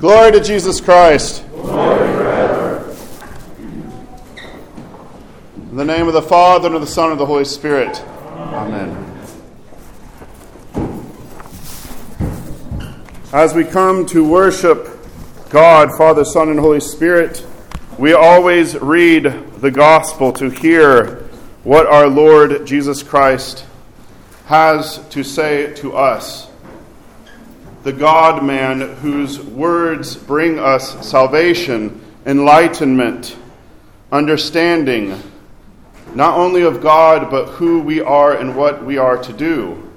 Glory to Jesus Christ. In the name of the Father, and of the Son, and of the Holy Spirit. Amen. As we come to worship God, Father, Son, and Holy Spirit, we always read the gospel to hear what our Lord Jesus Christ has to say to us. The God man whose words bring us salvation, enlightenment, understanding, not only of God, but who we are and what we are to do.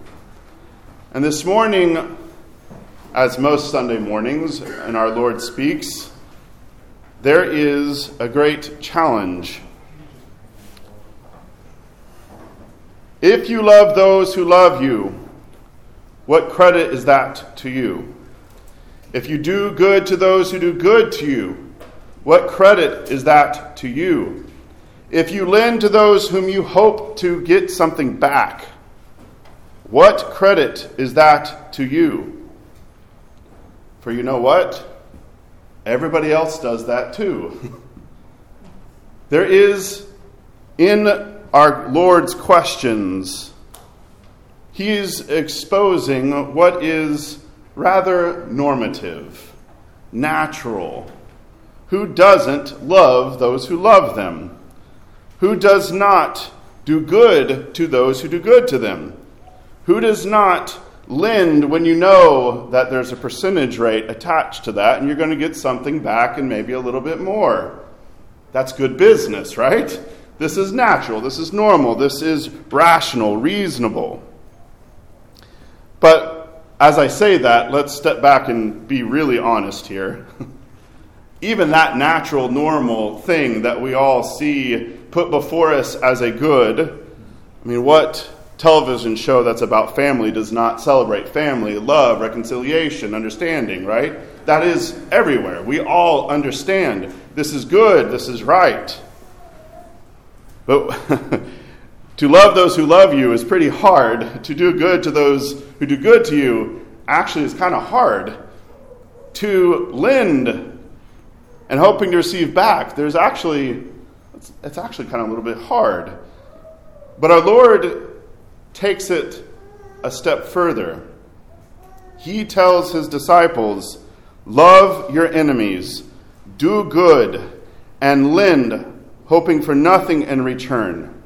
And this morning, as most Sunday mornings, and our Lord speaks, there is a great challenge If you love those who love you, what credit is that to you? If you do good to those who do good to you, what credit is that to you? If you lend to those whom you hope to get something back, what credit is that to you? For you know what? Everybody else does that too. there is in our Lord's questions, he's exposing what is rather normative, natural. Who doesn't love those who love them? Who does not do good to those who do good to them? Who does not lend when you know that there's a percentage rate attached to that and you're going to get something back and maybe a little bit more? That's good business, right? This is natural. This is normal. This is rational, reasonable. But as I say that, let's step back and be really honest here. Even that natural, normal thing that we all see put before us as a good, I mean, what television show that's about family does not celebrate family, love, reconciliation, understanding, right? That is everywhere. We all understand this is good, this is right. But to love those who love you is pretty hard. To do good to those who do good to you actually is kind of hard. To lend and hoping to receive back, there's actually, it's, it's actually kind of a little bit hard. But our Lord takes it a step further. He tells his disciples, Love your enemies, do good, and lend hoping for nothing in return.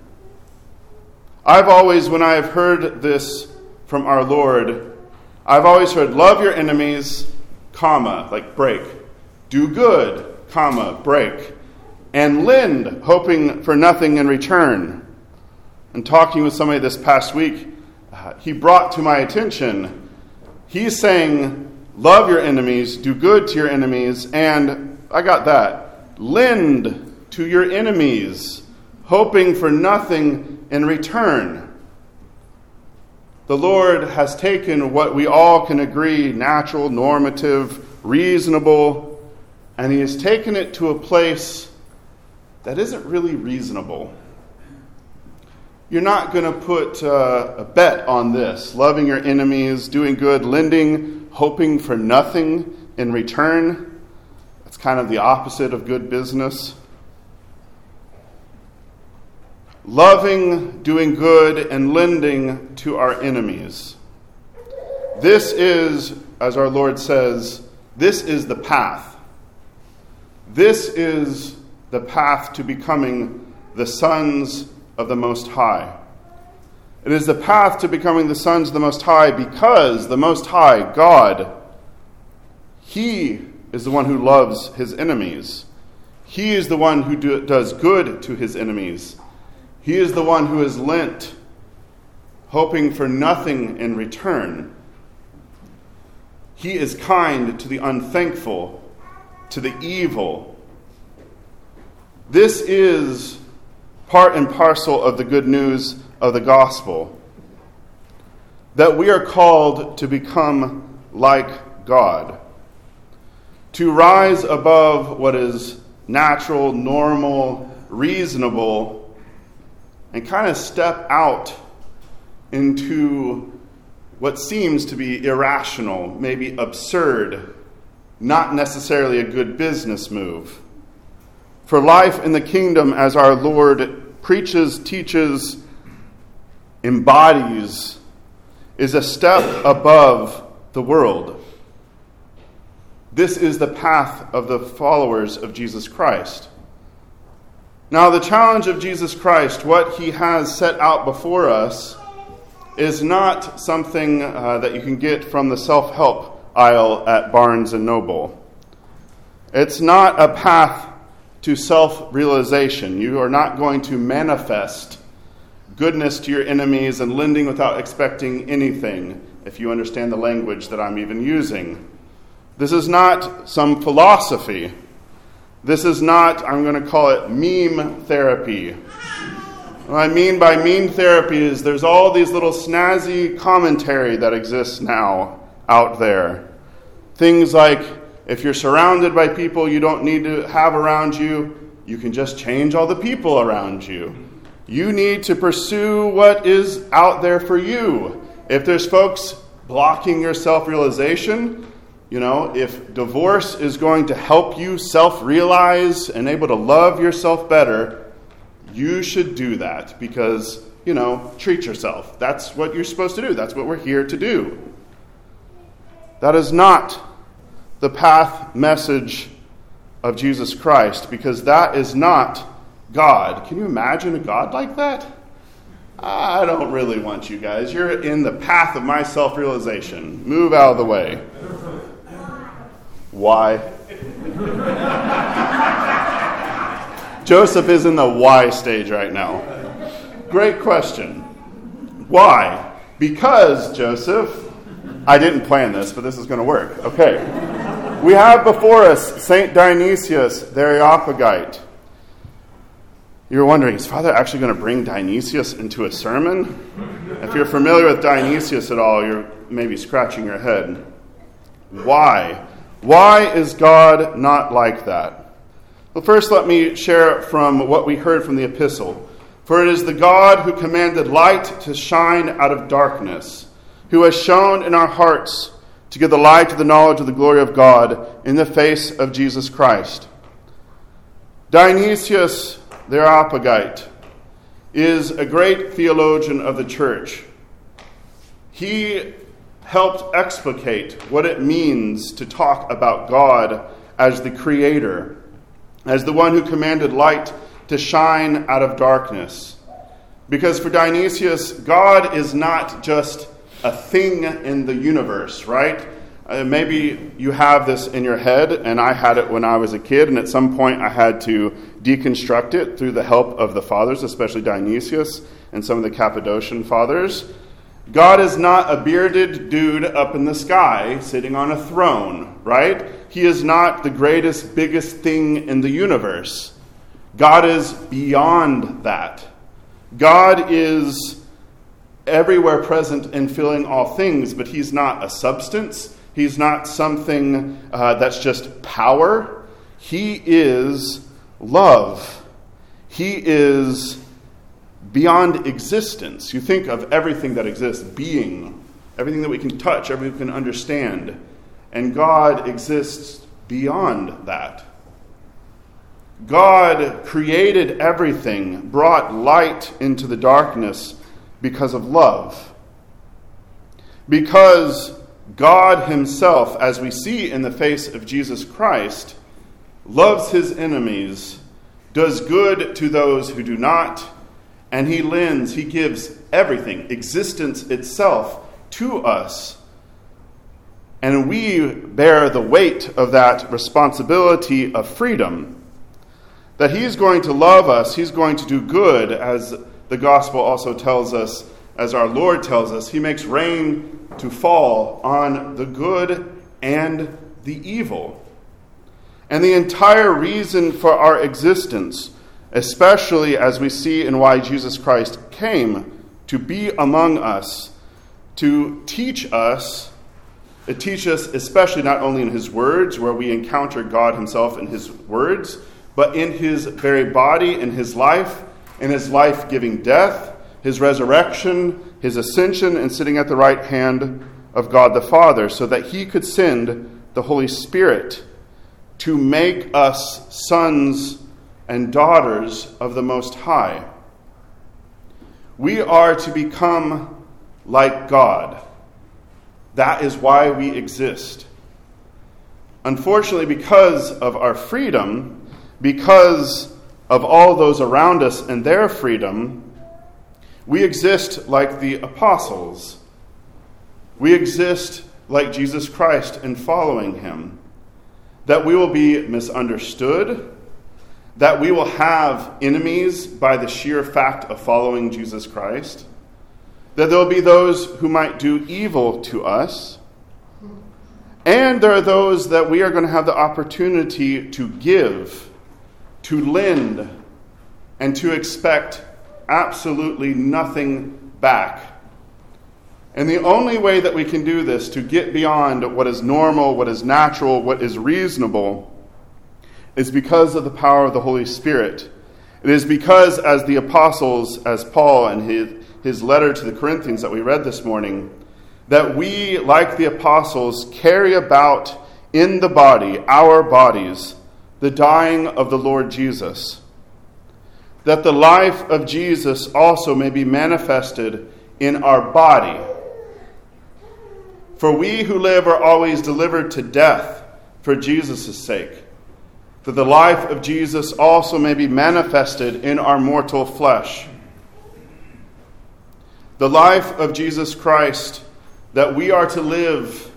I've always, when I have heard this from our Lord, I've always heard, love your enemies, comma, like break. Do good, comma, break. And lend, hoping for nothing in return. And talking with somebody this past week, uh, he brought to my attention, he's saying, love your enemies, do good to your enemies, and I got that. Lend to your enemies, hoping for nothing in return. The Lord has taken what we all can agree natural, normative, reasonable, and He has taken it to a place that isn't really reasonable. You're not going to put uh, a bet on this loving your enemies, doing good, lending, hoping for nothing in return. That's kind of the opposite of good business. Loving, doing good, and lending to our enemies. This is, as our Lord says, this is the path. This is the path to becoming the sons of the Most High. It is the path to becoming the sons of the Most High because the Most High, God, He is the one who loves His enemies. He is the one who do, does good to His enemies. He is the one who has lent, hoping for nothing in return. He is kind to the unthankful, to the evil. This is part and parcel of the good news of the gospel that we are called to become like God, to rise above what is natural, normal, reasonable and kind of step out into what seems to be irrational, maybe absurd, not necessarily a good business move. For life in the kingdom, as our Lord preaches, teaches, embodies, is a step above the world. This is the path of the followers of Jesus Christ. Now, the challenge of Jesus Christ, what he has set out before us, is not something uh, that you can get from the self help aisle at Barnes and Noble. It's not a path to self realization. You are not going to manifest goodness to your enemies and lending without expecting anything, if you understand the language that I'm even using. This is not some philosophy. This is not, I'm going to call it meme therapy. What I mean by meme therapy is there's all these little snazzy commentary that exists now out there. Things like if you're surrounded by people you don't need to have around you, you can just change all the people around you. You need to pursue what is out there for you. If there's folks blocking your self realization, you know, if divorce is going to help you self realize and able to love yourself better, you should do that because, you know, treat yourself. That's what you're supposed to do. That's what we're here to do. That is not the path message of Jesus Christ because that is not God. Can you imagine a God like that? I don't really want you guys. You're in the path of my self realization. Move out of the way. Why? Joseph is in the why stage right now. Great question. Why? Because, Joseph, I didn't plan this, but this is going to work. Okay. We have before us St. Dionysius the Areopagite. You're wondering, is Father actually going to bring Dionysius into a sermon? If you're familiar with Dionysius at all, you're maybe scratching your head. Why? Why is God not like that? Well, first, let me share from what we heard from the epistle. For it is the God who commanded light to shine out of darkness, who has shown in our hearts to give the light to the knowledge of the glory of God in the face of Jesus Christ. Dionysius the Areopagite is a great theologian of the church. He helped explicate what it means to talk about God as the creator, as the one who commanded light to shine out of darkness. Because for Dionysius, God is not just a thing in the universe, right? Uh, maybe you have this in your head, and I had it when I was a kid, and at some point I had to deconstruct it through the help of the fathers, especially Dionysius and some of the Cappadocian fathers. God is not a bearded dude up in the sky sitting on a throne, right? He is not the greatest, biggest thing in the universe. God is beyond that. God is everywhere present and filling all things, but He's not a substance. He's not something uh, that's just power. He is love. He is beyond existence. You think of everything that exists, being, everything that we can touch, everything we can understand. And God exists beyond that. God created everything, brought light into the darkness because of love. Because God Himself, as we see in the face of Jesus Christ, loves His enemies, does good to those who do not and he lends, he gives everything, existence itself, to us. And we bear the weight of that responsibility of freedom. That he's going to love us, he's going to do good, as the gospel also tells us, as our Lord tells us. He makes rain to fall on the good and the evil. And the entire reason for our existence especially as we see in why Jesus Christ came to be among us, to teach us. It teaches us, especially not only in his words, where we encounter God himself in his words, but in his very body, in his life, in his life giving death, his resurrection, his ascension, and sitting at the right hand of God the Father, so that he could send the Holy Spirit to make us sons and daughters of the Most High. We are to become like God. That is why we exist. Unfortunately, because of our freedom, because of all those around us and their freedom, we exist like the apostles. We exist like Jesus Christ in following him. That we will be misunderstood, that we will have enemies by the sheer fact of following Jesus Christ, that there will be those who might do evil to us, and there are those that we are going to have the opportunity to give, to lend, and to expect absolutely nothing back. And the only way that we can do this to get beyond what is normal, what is natural, what is reasonable, is because of the power of the Holy Spirit. It is because, as the apostles, as Paul and his, his letter to the Corinthians that we read this morning, that we, like the apostles, carry about in the body, our bodies, the dying of the Lord Jesus, that the life of Jesus also may be manifested in our body. For we who live are always delivered to death for Jesus' sake, that the life of Jesus also may be manifested in our mortal flesh. The life of Jesus Christ that we are to live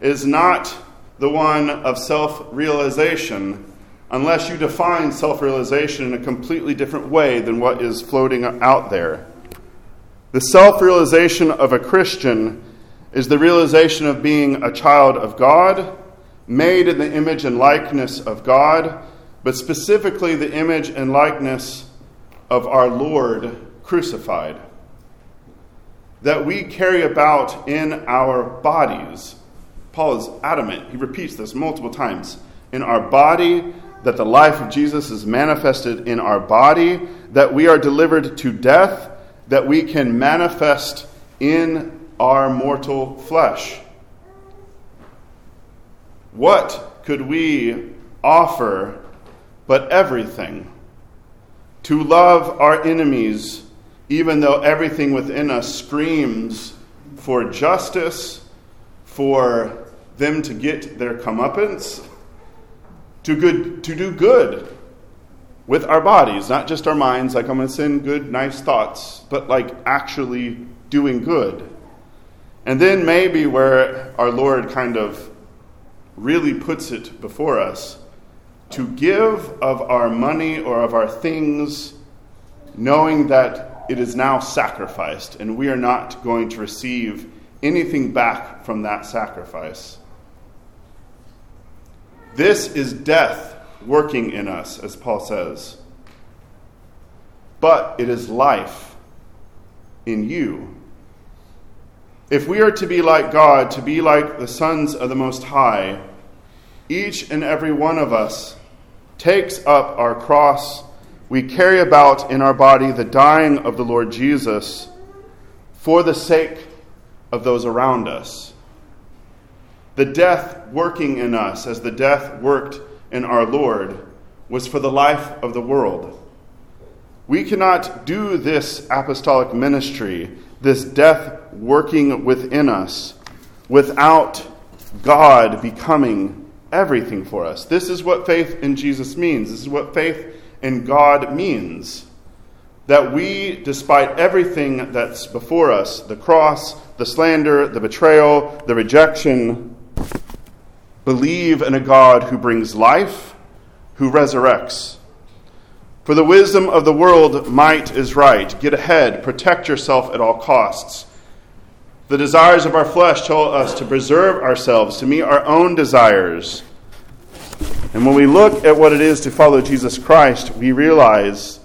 is not the one of self realization, unless you define self realization in a completely different way than what is floating out there. The self realization of a Christian is the realization of being a child of God, made in the image and likeness of God, but specifically the image and likeness of our Lord crucified. That we carry about in our bodies. Paul is adamant, he repeats this multiple times. In our body, that the life of Jesus is manifested in our body, that we are delivered to death, that we can manifest in our mortal flesh. What could we offer but everything? To love our enemies, even though everything within us screams for justice, for them to get their comeuppance, to, good, to do good with our bodies, not just our minds, like I'm going to send good, nice thoughts, but like actually doing good. And then maybe where our Lord kind of really puts it before us to give of our money or of our things, knowing that it is now sacrificed and we are not going to receive anything back from that sacrifice. This is death working in us, as Paul says. But it is life in you if we are to be like God, to be like the sons of the Most High, each and every one of us takes up our cross. We carry about in our body the dying of the Lord Jesus for the sake of those around us. The death working in us, as the death worked in our Lord, was for the life of the world. We cannot do this apostolic ministry this death working within us without God becoming everything for us. This is what faith in Jesus means. This is what faith in God means. That we, despite everything that's before us the cross, the slander, the betrayal, the rejection believe in a God who brings life, who resurrects for the wisdom of the world, might is right. Get ahead, protect yourself at all costs. The desires of our flesh tell us to preserve ourselves, to meet our own desires. And when we look at what it is to follow Jesus Christ, we realize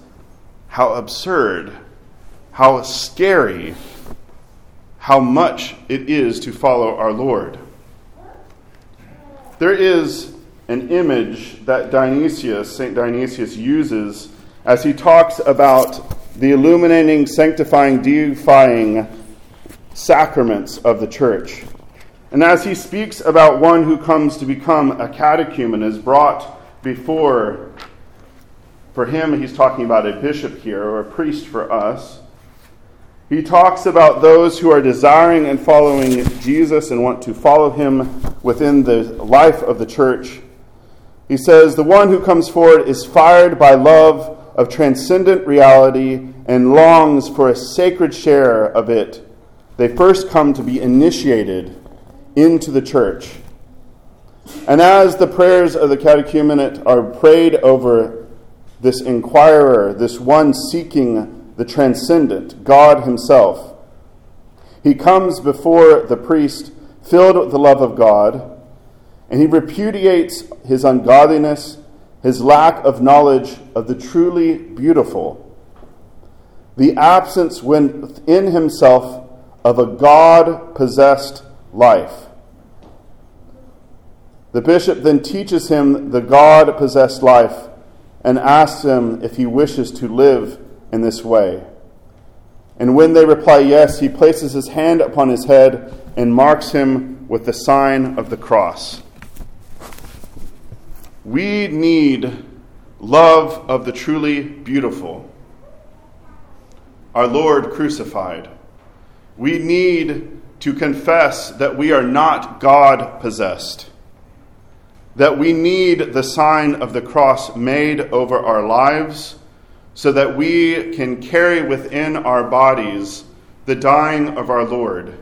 how absurd, how scary, how much it is to follow our Lord. There is an image that Dionysius, St. Dionysius, uses as he talks about the illuminating, sanctifying, deifying sacraments of the church. And as he speaks about one who comes to become a catechumen, is brought before, for him, he's talking about a bishop here, or a priest for us. He talks about those who are desiring and following Jesus and want to follow him within the life of the church. He says, The one who comes forward is fired by love of transcendent reality and longs for a sacred share of it. They first come to be initiated into the church. And as the prayers of the catechumenate are prayed over this inquirer, this one seeking the transcendent, God Himself. He comes before the priest filled with the love of God, and he repudiates his ungodliness, his lack of knowledge of the truly beautiful, the absence within himself of a God possessed life. The bishop then teaches him the God possessed life and asks him if he wishes to live in this way. And when they reply yes, he places his hand upon his head and marks him with the sign of the cross. We need love of the truly beautiful. Our Lord crucified. We need to confess that we are not God possessed, that we need the sign of the cross made over our lives so that we can carry within our bodies the dying of our Lord,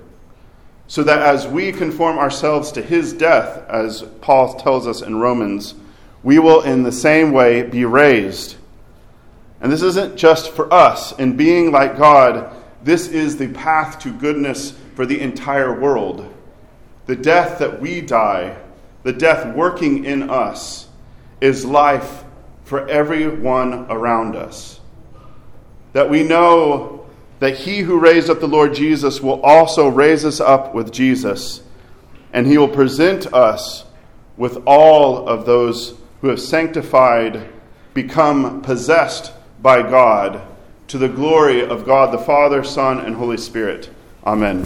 so that as we conform ourselves to his death, as Paul tells us in Romans, we will in the same way be raised. And this isn't just for us. In being like God, this is the path to goodness for the entire world. The death that we die, the death working in us, is life for everyone around us. That we know that he who raised up the Lord Jesus will also raise us up with Jesus, and he will present us with all of those who have sanctified, become possessed by God, to the glory of God the Father, Son, and Holy Spirit. Amen.